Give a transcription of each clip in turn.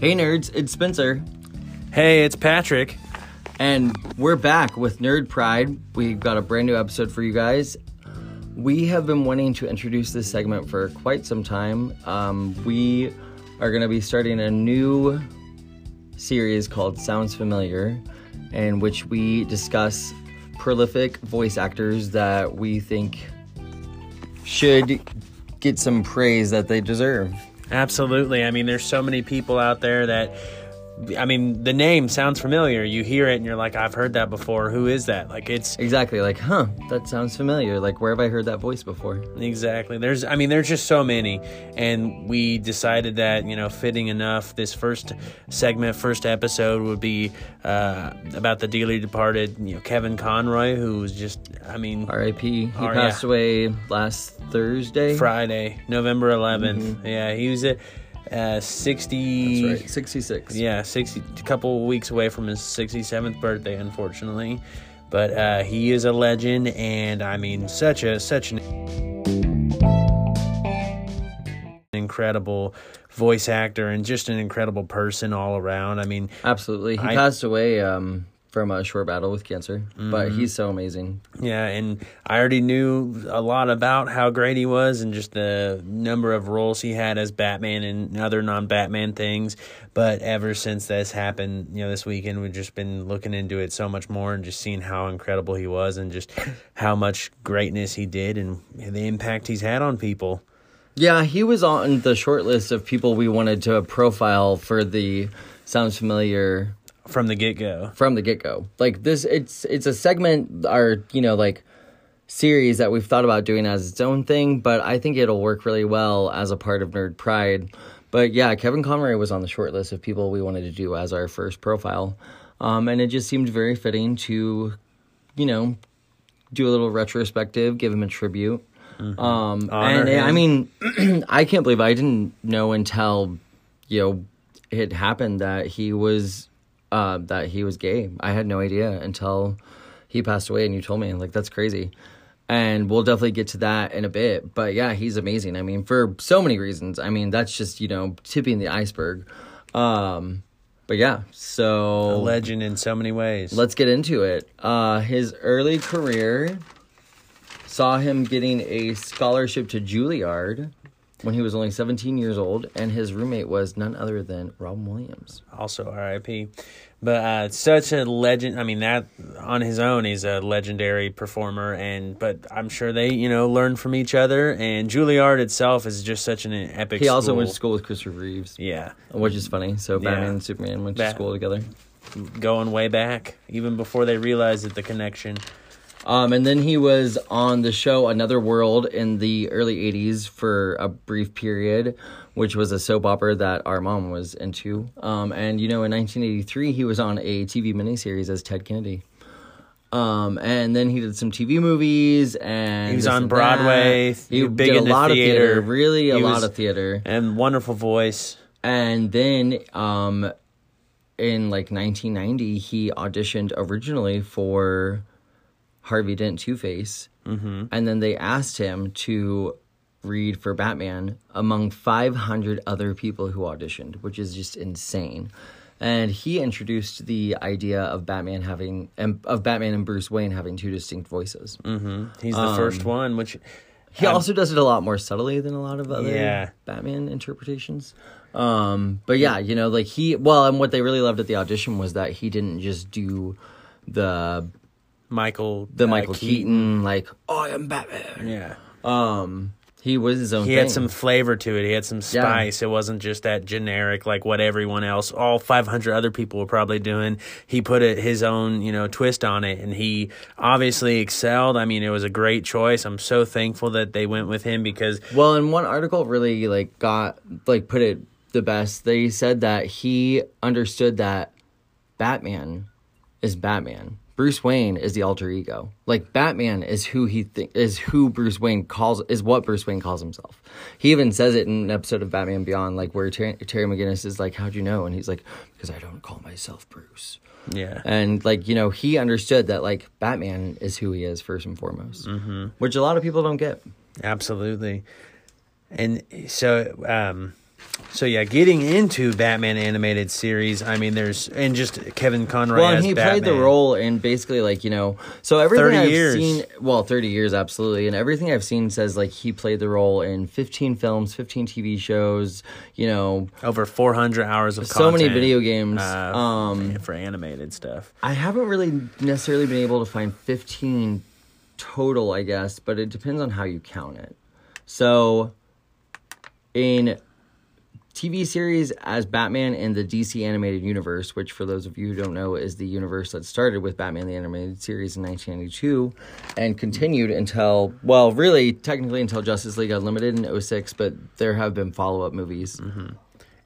Hey nerds, it's Spencer, Hey, it's Patrick. and we're back with Nerd Pride. We've got a brand new episode for you guys. We have been wanting to introduce this segment for quite some time. Um, we are going to be starting a new series called Sounds Familiar, in which we discuss prolific voice actors that we think should get some praise that they deserve. Absolutely. I mean, there's so many people out there that, I mean, the name sounds familiar. You hear it and you're like, I've heard that before. Who is that? Like, it's Exactly, like, huh, that sounds familiar. Like, where have I heard that voice before? exactly. There's, I mean, there's just so many. And we decided that, you know, fitting enough, this first segment, first episode would be uh, about the dearly departed, you know, Kevin Conroy, who was just, I mean, R.I.P. He Oh, passed yeah. away last Thursday. Friday, November 11th. Yeah, he was at uh, 60. That's right, 66. Yeah, 60, a couple weeks away from his 67th birthday, unfortunately. But uh, he is a legend, and I mean, such a such an incredible voice actor and just an incredible person all around. I mean, Absolutely. He I- passed away um, from a short battle with cancer, but mm-hmm. he's so amazing. yeah, and I already knew a lot about how great he was and just the number of roles he had as Batman and other non-Batman things. But ever since this happened, you know, this weekend we've just been looking into it so much more and just seeing how incredible he was and just how much greatness he did and the impact he's had on people. Yeah, he was on the short list of people we wanted to profile for the Sounds Familiar From the get go. from the get go. Like this, it's it's a segment, or you know, like series that we've thought about doing as its own thing, but I think it'll work really well as a part of Nerd Pride. But yeah, Kevin Conroy was on the short list of people we wanted to do as our first profile, um, and it just seemed very fitting to, you know, do a little retrospective, give him a tribute. Um, Honor and uh, I mean, I can't believe I didn't know until, you know, it happened that he was, uh, that he was gay. I had no idea until he passed away and you told me. Like, that's crazy. And we'll definitely get to that in a bit. But yeah, he's amazing. I mean, for so many reasons. I mean, that's just, you know, tipping the iceberg. Um, but yeah, so A legend in so many ways. let's get into it. Uh, his early career saw him getting a scholarship to Juilliard when he was only 17 years old, and his roommate was none other than Robin Williams. also R.I.P. But uh, such a legend. I mean, that on his own, he's a legendary performer, and but I'm sure they, you know, learn from each other. And Juilliard itself is just such an epic. He also school. went to school with Christopher Reeves, Yeah, which is funny. So Batman Yeah. and Superman went to school together. going way back, even before they realized that the connection. Um, and then he was on the show Another World in the early 80s for a brief period, which was a soap opera that our mom was into. Um, and, you know, in 1983, he was on a TV miniseries as Ted Kennedy. Um, and then he did some TV movies and He was on Broadway, that. He big did a lot theater. of theater, really a He lot was- of theater And wonderful voice. and then um in like 1990 he auditioned originally for harvey dent two-face mm-hmm. and then they asked him to read for batman among 500 other people who auditioned which is just insane and he introduced the idea of batman having and of batman and bruce wayne having two distinct voices He's the first one, which he also does it a lot more subtly than a lot of other Yeah. Batman interpretations. Um, but yeah, you know, like he well, and what they really loved at the audition was that he didn't just do the Michael the uh, Michael Keaton, like oh I am Batman. Yeah. Um, he was his own. He thing. had some flavor to it. He had some spice. It wasn't just that generic, like what everyone else, all 500 other people were probably doing. He put it his own, you know, twist on it, and he obviously excelled. I mean, it was a great choice. I'm so thankful that they went with him because Well, and one article really like got like put it the best. They said that he understood that Batman is Batman. Bruce Wayne is the alter ego. Like Batman is who he think is who Bruce Wayne calls is what Bruce Wayne calls himself. He even says it in an episode of Batman Beyond, like where Terry, Terry McGinnis is like, "How'd you know?" And he's like, "Because I don't call myself Bruce." yeah, And like you know, he understood that like Batman is who he is first and foremost, which a lot of people don't get. absolutely. And so, um, So yeah, getting into Batman animated series. I mean, there's and just Kevin Conroy. Well, and he played the role in basically like you know, so everything I've years. seen, well, thirty years absolutely, and everything I've seen says like he played the role in fifteen films, fifteen TV shows, you know, over 400 hours of so many video games. uh, um, for animated stuff. I haven't really necessarily been able to find 15 total, I guess, but it depends on how you count it. So, in TV series as Batman in the DC animated universe, which for those of you who don't know is the universe that started with Batman the animated series in 1992 and continued until well, really technically until Justice League Unlimited in 06, but there have been follow-up movies.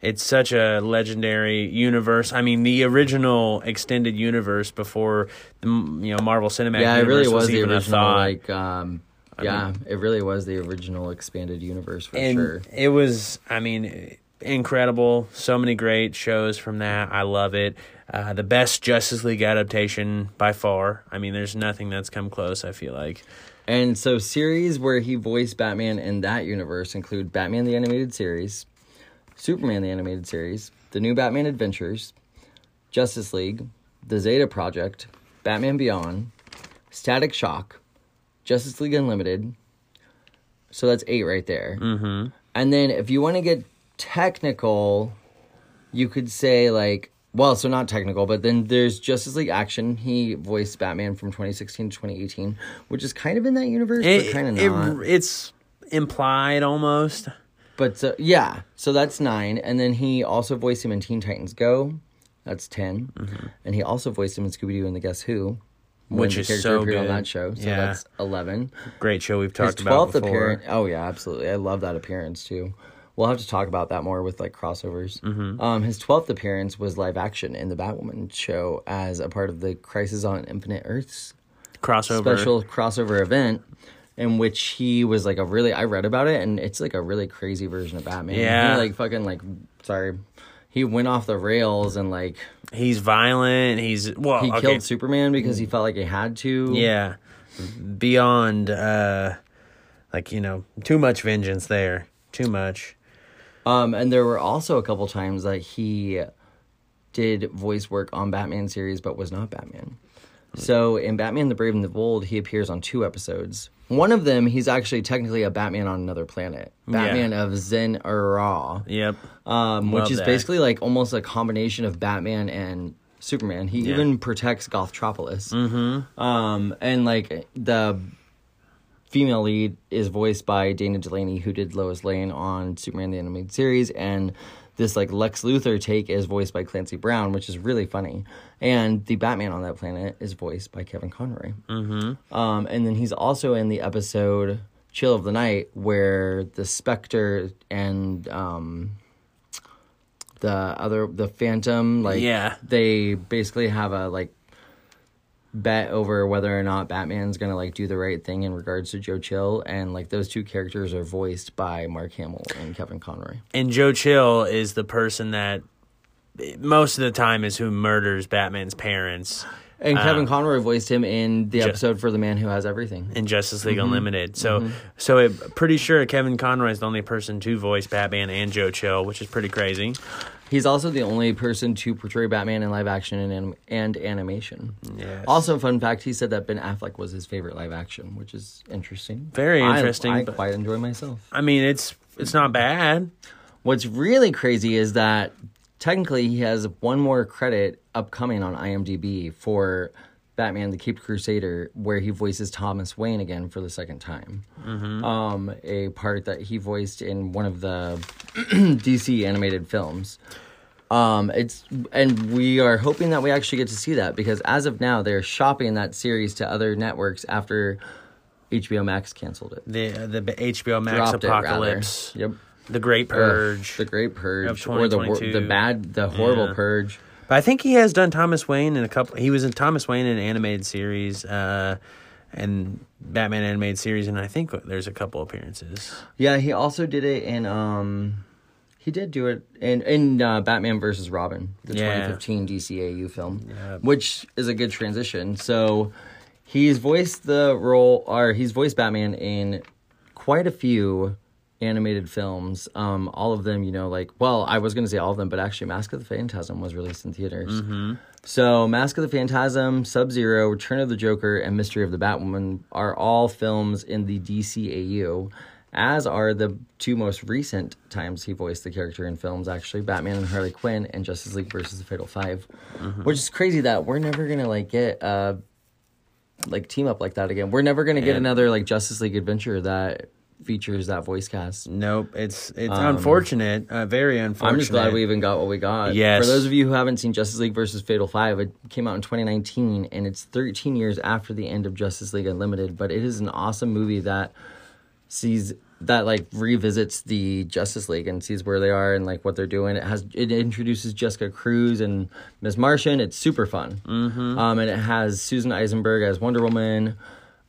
It's such a legendary universe. I mean, the original extended universe before the you know Marvel Cinematic Yeah, it Universe really was the even a thought. like um yeah, it really was the original expanded universe for and sure. it was i mean incredible so many great shows from that i love it uh, the best justice league adaptation by far i mean there's nothing that's come close i feel like And so series where he voiced Batman in that universe include Batman the Animated Series, Superman the Animated Series, The New Batman Adventures, Justice League, The Zeta Project, Batman Beyond, Static Shock, Justice League Unlimited. So that's eight right there. Mm-hmm. And then if you want to get technical, you could say like well, so not technical, but then there's Justice League Action. He voiced Batman from 2016 to 2018, which is kind of in that universe, but kind of it- not. it's implied almost but uh, yeah, so that's nine. And then he also voiced him in Teen Titans Go. That's 10 Mm-hmm. And he also voiced him in Scooby Doo and the Guess Who, Which is so appeared on that show. So Yeah. that's eleven. great show we've His talked about twelfth before appearance. Oh yeah, absolutely. I love that appearance too. We'll have to talk about that more with like crossovers. Mm-hmm. Um, his twelfth appearance was live action in the Batwoman show as a part of the Crisis on Infinite Earths crossover special crossover event, in which he was like a really. I read about it, and it's like a really crazy version of Batman. Yeah. he like fucking like sorry, he went off the rails and like he's violent he's well he okay. killed Superman because he felt like he had to. yeah beyond uh like you know too much vengeance there too much Um, and there were also a couple times that he did voice work on Batman series, but was not Batman. So in Batman: The Brave and the Bold, he appears on two episodes. One of them, he's actually technically a Batman on another planet, Batman of Zur-En-Arrh, yep um, which is that. basically like almost a combination of Batman and Superman. He Yeah. even protects Gothtropolis. Mm-hmm. Um, and like the female lead is voiced by Dana Delany, who did Lois Lane on Superman the Animated Series, and this like Lex Luthor take is voiced by Clancy Brown, which is really funny. And the Batman on that planet is voiced by Kevin Conroy. Mm-hmm. Um, and then he's also in the episode Chill of the Night, where the Spectre and um, the other the Phantom, like Yeah. they basically have a like bet over whether or not Batman's gonna like do the right thing in regards to Joe Chill, and like those two characters are voiced by Mark Hamill and Kevin Conroy. and Joe Chill is the person that most of the time is who murders Batman's parents And Kevin Conroy voiced him in the Ju- episode for The Man Who Has Everything. in Justice Mm-hmm. League Unlimited. So, so it, pretty sure Kevin Conroy is the only person to voice Batman and Joe Chill, which is pretty crazy. He's also the only person to portray Batman in live action and, anim- and animation. Yes. Also, fun fact: he said that Ben Affleck was his favorite live action, which is interesting. Very interesting, I, but- quite enjoy myself. I mean, it's it's not bad. What's really crazy is that technically he has one more credit upcoming on IMDb for Batman: The Caped Crusader, where he voices Thomas Wayne again for the second time. Um, a part that he voiced in one of the DC animated films. Um, it's and we are hoping that we actually get to see that because as of now they're shopping that series to other networks after HBO Max canceled it. The the HBO Max Dropped it. Apocalypse, Yep. the Great Purge. The Great Purge, or the the bad, the horrible Yeah. Purge. But I think he has done Thomas Wayne in a couple. He was in Thomas Wayne in an animated series, uh, and Batman animated series, and I think there's a couple appearances. Yeah, he also did it in um, he did do it in in uh, Batman versus Robin, the Yeah. 2015 DCAU film, Yeah. which is a good transition. So he's voiced the role, or he's voiced Batman in quite a few animated films. Um, all of them, you know, like well, I was going to say all of them, but actually, Mask of the Phantasm was released in theaters. So, Mask of the Phantasm, Sub Zero, Return of the Joker, and Mystery of the Batwoman are all films in the DCAU, as are the two most recent times he voiced the character in films, actually Batman and Harley Quinn and Justice League versus the Fatal 5 Which is crazy that we're never going to like get uh like team up like that again. We're never going to get And- another like Justice League adventure that features that voice cast. Nope, it's it's unfortunate, uh, very unfortunate. Um, I'm just glad we even got what we got. Yes. For those of you who haven't seen Justice League versus Fatal Five, it came out in 2019, and it's 13 years after the end of Justice League Unlimited. But it is an awesome movie that sees that like revisits the Justice League and sees where they are and like what they're doing. It has it introduces Jessica Cruz and Miss Martian. It's super fun. Mm-hmm. Um, and it has Susan Eisenberg as Wonder Woman.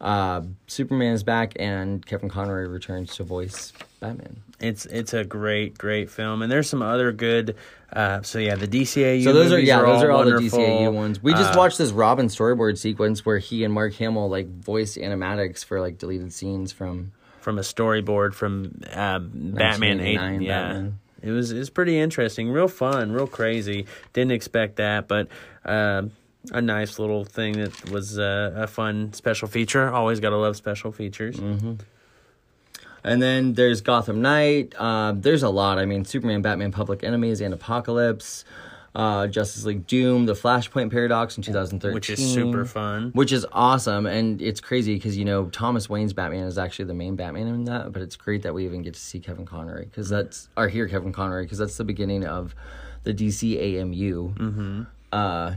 Uh, Superman is back, and Kevin Conroy returns to voice Batman. It's it's a great great film, and there's some other good. Uh, so yeah, the DCAU. So those are yeah, those are all wonderful. the DCAU ones. We just Uh, watched this Robin storyboard sequence where he and Mark Hamill like voiced animatics for like deleted scenes from. from a storyboard from uh, Batman Eight. 1989 Yeah, Batman. it was it's pretty interesting, real fun, real crazy. Didn't expect that, but. A nice little thing that was uh, a fun special feature. Always gotta love special features. Mm-hmm. And then there's Gotham Knight. Uh, there's a lot. I mean, Superman, Batman, Public Enemies, and Apocalypse. Uh, Justice League Doom, The Flashpoint Paradox in 2013. Which is super fun. Which is awesome. And it's crazy because, you know, Thomas Wayne's Batman is actually the main Batman in that. But it's great that we even get to see Kevin Conroy because that's, or hear Kevin Conroy because that's the beginning of the DC AMU. Mm-hmm. Uh,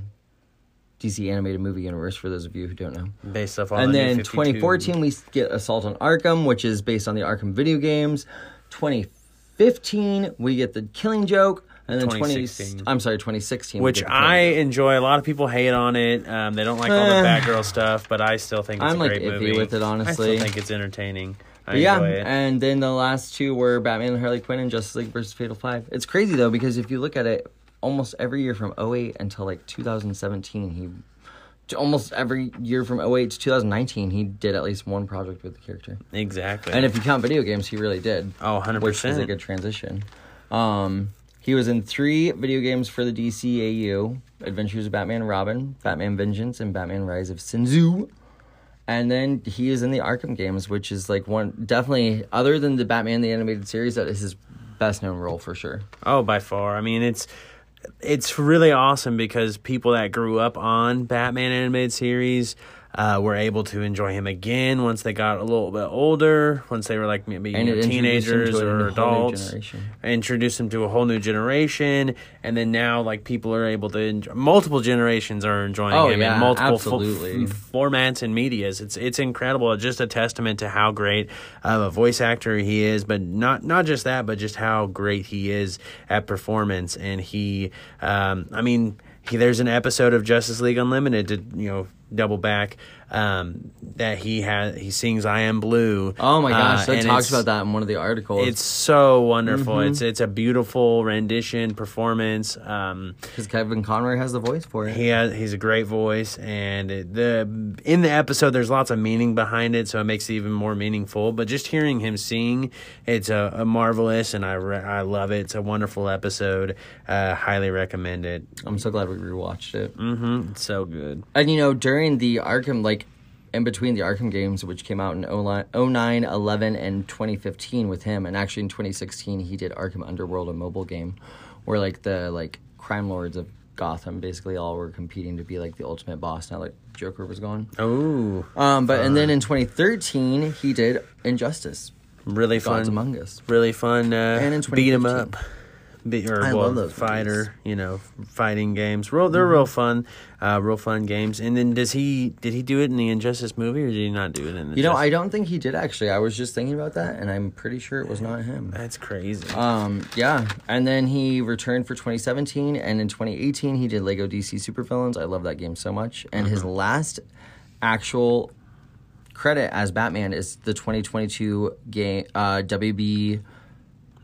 DC animated movie universe for those of you who don't know. Based off And the then 2014, we get Assault on Arkham, which is based on the Arkham video games. 2015, we get the Killing Joke. And then 20, 2016. I'm sorry, 2016. which get The Killing I enjoy. A lot of people hate on it. Um, they don't like all Eh. the Batgirl stuff, but I still think it's I'm, a like, great iffy movie. with it, I honestly. still think it's entertaining. I yeah, it. and then the last two were Batman and Harley Quinn and Justice League versus Fatal 5. It's crazy though because if you look at it, almost every year from 08 until like 2017, he almost every year from 08 to 2019, he did at least one project with the character. exactly. And if you count video games, he really did. oh, 100 which is a good transition. Um, he was in three video games for the DCAU: Adventures of Batman and Robin, Batman Vengeance, and Batman Rise of Sin Tzu. And then he is in the Arkham games, which is like one definitely other than the Batman the animated series, that is his best known role for sure. Oh, by far. I mean, it's it's really awesome because people that grew up on Batman animated series uh, were able to enjoy him again once they got a little bit older, once they were like maybe you know, him teenagers or adults. Introduce them to a whole new generation, and then now like people are able to enjoy, multiple generations are enjoying Oh, him yeah, in multiple absolutely. f- formats and medias. It's it's incredible. It's just a testament to how great of a voice actor he is, but not not just that, but just how great he is at performance. And he, um, I mean, he, there's an episode of Justice League Unlimited to you know double back um, that he has. He sings "I Am Blue." Oh my gosh, uh, they and talks about that in one of the articles. It's so wonderful. Mm-hmm. It's it's a beautiful rendition performance. Um, because Kevin Conroy has the voice for it. he has he's a great voice, and it, the in the episode there's lots of meaning behind it, so it makes it even more meaningful. But just hearing him sing, it's a, a marvelous, and I re- I love it. It's a wonderful episode. Uh, highly recommend it. I'm so glad we rewatched it. Mm-hmm. It's so good. And you know, during the Arkham, like in between the Arkham games, which came out in 09, 11, and 2015 with him, and actually in 2016 he did Arkham Underworld, a mobile game, where like the like crime lords of Gotham basically all were competing to be like the ultimate boss. Now like Joker was gone. Oh, Um, but and then in 2013 he did Injustice, really fun. Among Us. really fun. Uh, And in beat 'em 2015. up. Be, or I well, love those fighter, movies. you know, fighting games. Real, they're real fun, uh, real fun games. And then does he did he do it in the Injustice movie or did he not do it in the? You know, Justice- I don't think he did actually. I was just thinking about that, and I'm pretty sure it was not him. That's crazy. Um, yeah, and then he returned for 2017, and in 2018 he did Lego DC Supervillains. I love that game so much. And his last actual credit as Batman is the 2022 game, uh, WB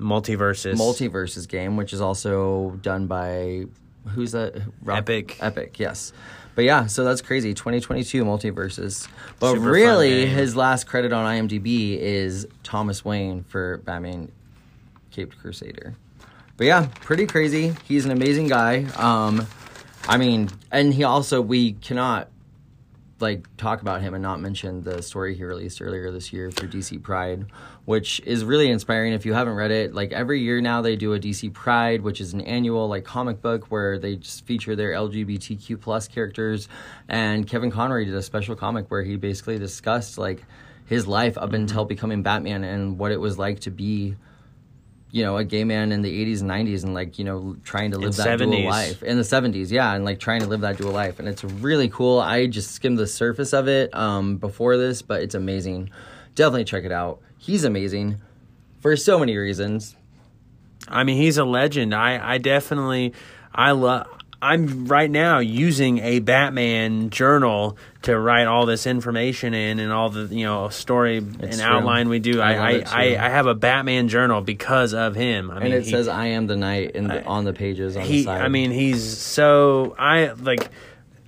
MultiVersus. MultiVersus game, which is also done by who's that? Rock- Epic. Epic, yes. But yeah, so that's crazy. 2022 MultiVersus. But Super really, his last credit on IMDb is Thomas Wayne for Batman Caped Crusader. But yeah, pretty crazy. He's an amazing guy. Um, I mean, and he also, we cannot like talk about him and not mention the story he released earlier this year for DC Pride, which is really inspiring. If you haven't read it, like every year now they do a DC Pride, which is an annual like comic book where they just feature their LGBTQ plus characters. And Kevin Conroy did a special comic where he basically discussed like his life up mm-hmm. until becoming Batman and what it was like to be you know, a gay man in the 80s and 90s and like, you know, trying to live that dual life in the 70s. Yeah. And like trying to live that dual life. And it's really cool. I just skimmed the surface of it um, before this, but it's amazing. Definitely check it out. He's amazing for so many reasons. I mean, he's a legend. I, I definitely, I love. I'm right now using a Batman journal to write all this information in and all the you know story and true. outline we do. I I I, I. I have a Batman journal because of him. I And mean, it he- says "I am the night" in the, on the pages on the he side. i mean he's so i like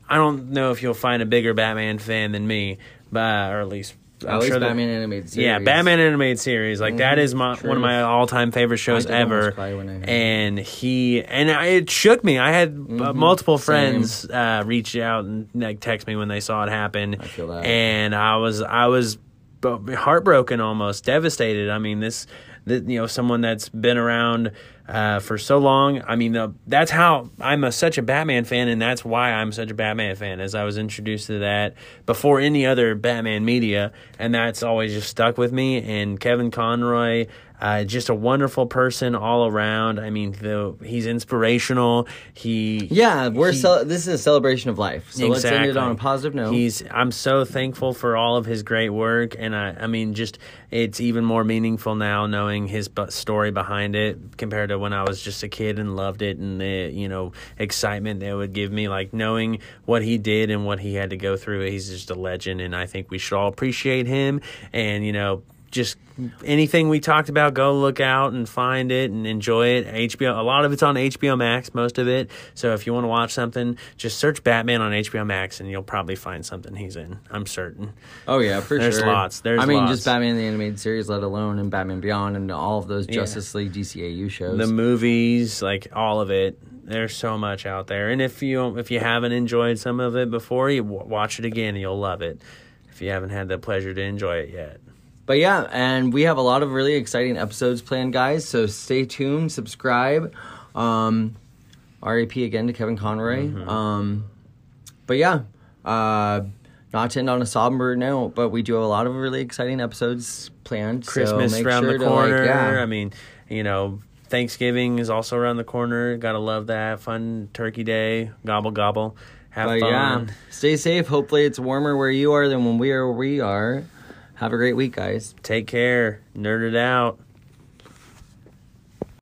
i don't know if you'll find a bigger batman fan than me but or at least at I'm least sure that- Batman animated series. yeah batman animated series like that Mhm, is my true. one of my all-time favorite shows ever cry when I heard that. and he and I, it shook me i had uh, multiple Mm-hmm. Same. friends uh reach out and like text me when they saw it happen I feel that. and i was i was heartbroken almost devastated i mean this that you know someone that's been around uh, for so long. I mean uh, that's how i'm a, such a batman fan and that's why i'm such a batman fan as i was introduced to that before any other batman media and that's always just stuck with me. And kevin conroy uh, just a wonderful person all around. I mean, the, he's inspirational. He Yeah, we're he- this is a celebration of life. So let's end it on a positive note. He's I'm so thankful for all of his great work, and I I mean just it's even more meaningful now knowing his story behind it compared to when I was just a kid and loved it and the you know excitement that it would give me like knowing what he did and what he had to go through. He's just a legend, and I think we should all appreciate him and you know. Just anything we talked about, go look out and find it and enjoy it. HBO, a lot of it's on HBO Max, most of it. So if you want to watch something, just search Batman on HBO Max and you'll probably find something he's in. I'm certain. Oh yeah, for There's sure. lots. There's I mean, lots. just Batman the animated series, let alone and Batman Beyond and all of those Justice League DCAU shows. The movies, like all of it. There's so much out there, and if you if you haven't enjoyed some of it before, you w- watch it again, and you'll love it. If you haven't had the pleasure to enjoy it yet. But yeah, and we have a lot of really exciting episodes planned, guys. So stay tuned, subscribe. Um, RAP again to Kevin Conroy. Mm-hmm. Um, but yeah, uh, not to end on a somber note, but we do have a lot of really exciting episodes planned. so Christmas make around sure the to, like, corner. yeah. I mean, you know, Thanksgiving is also around the corner. Gotta love that. Fun Turkey Day. Gobble gobble. Have But fun. yeah, stay safe. Hopefully, it's warmer where you are than when we are where we are. Have a great week, guys. Take care. Nerd it out.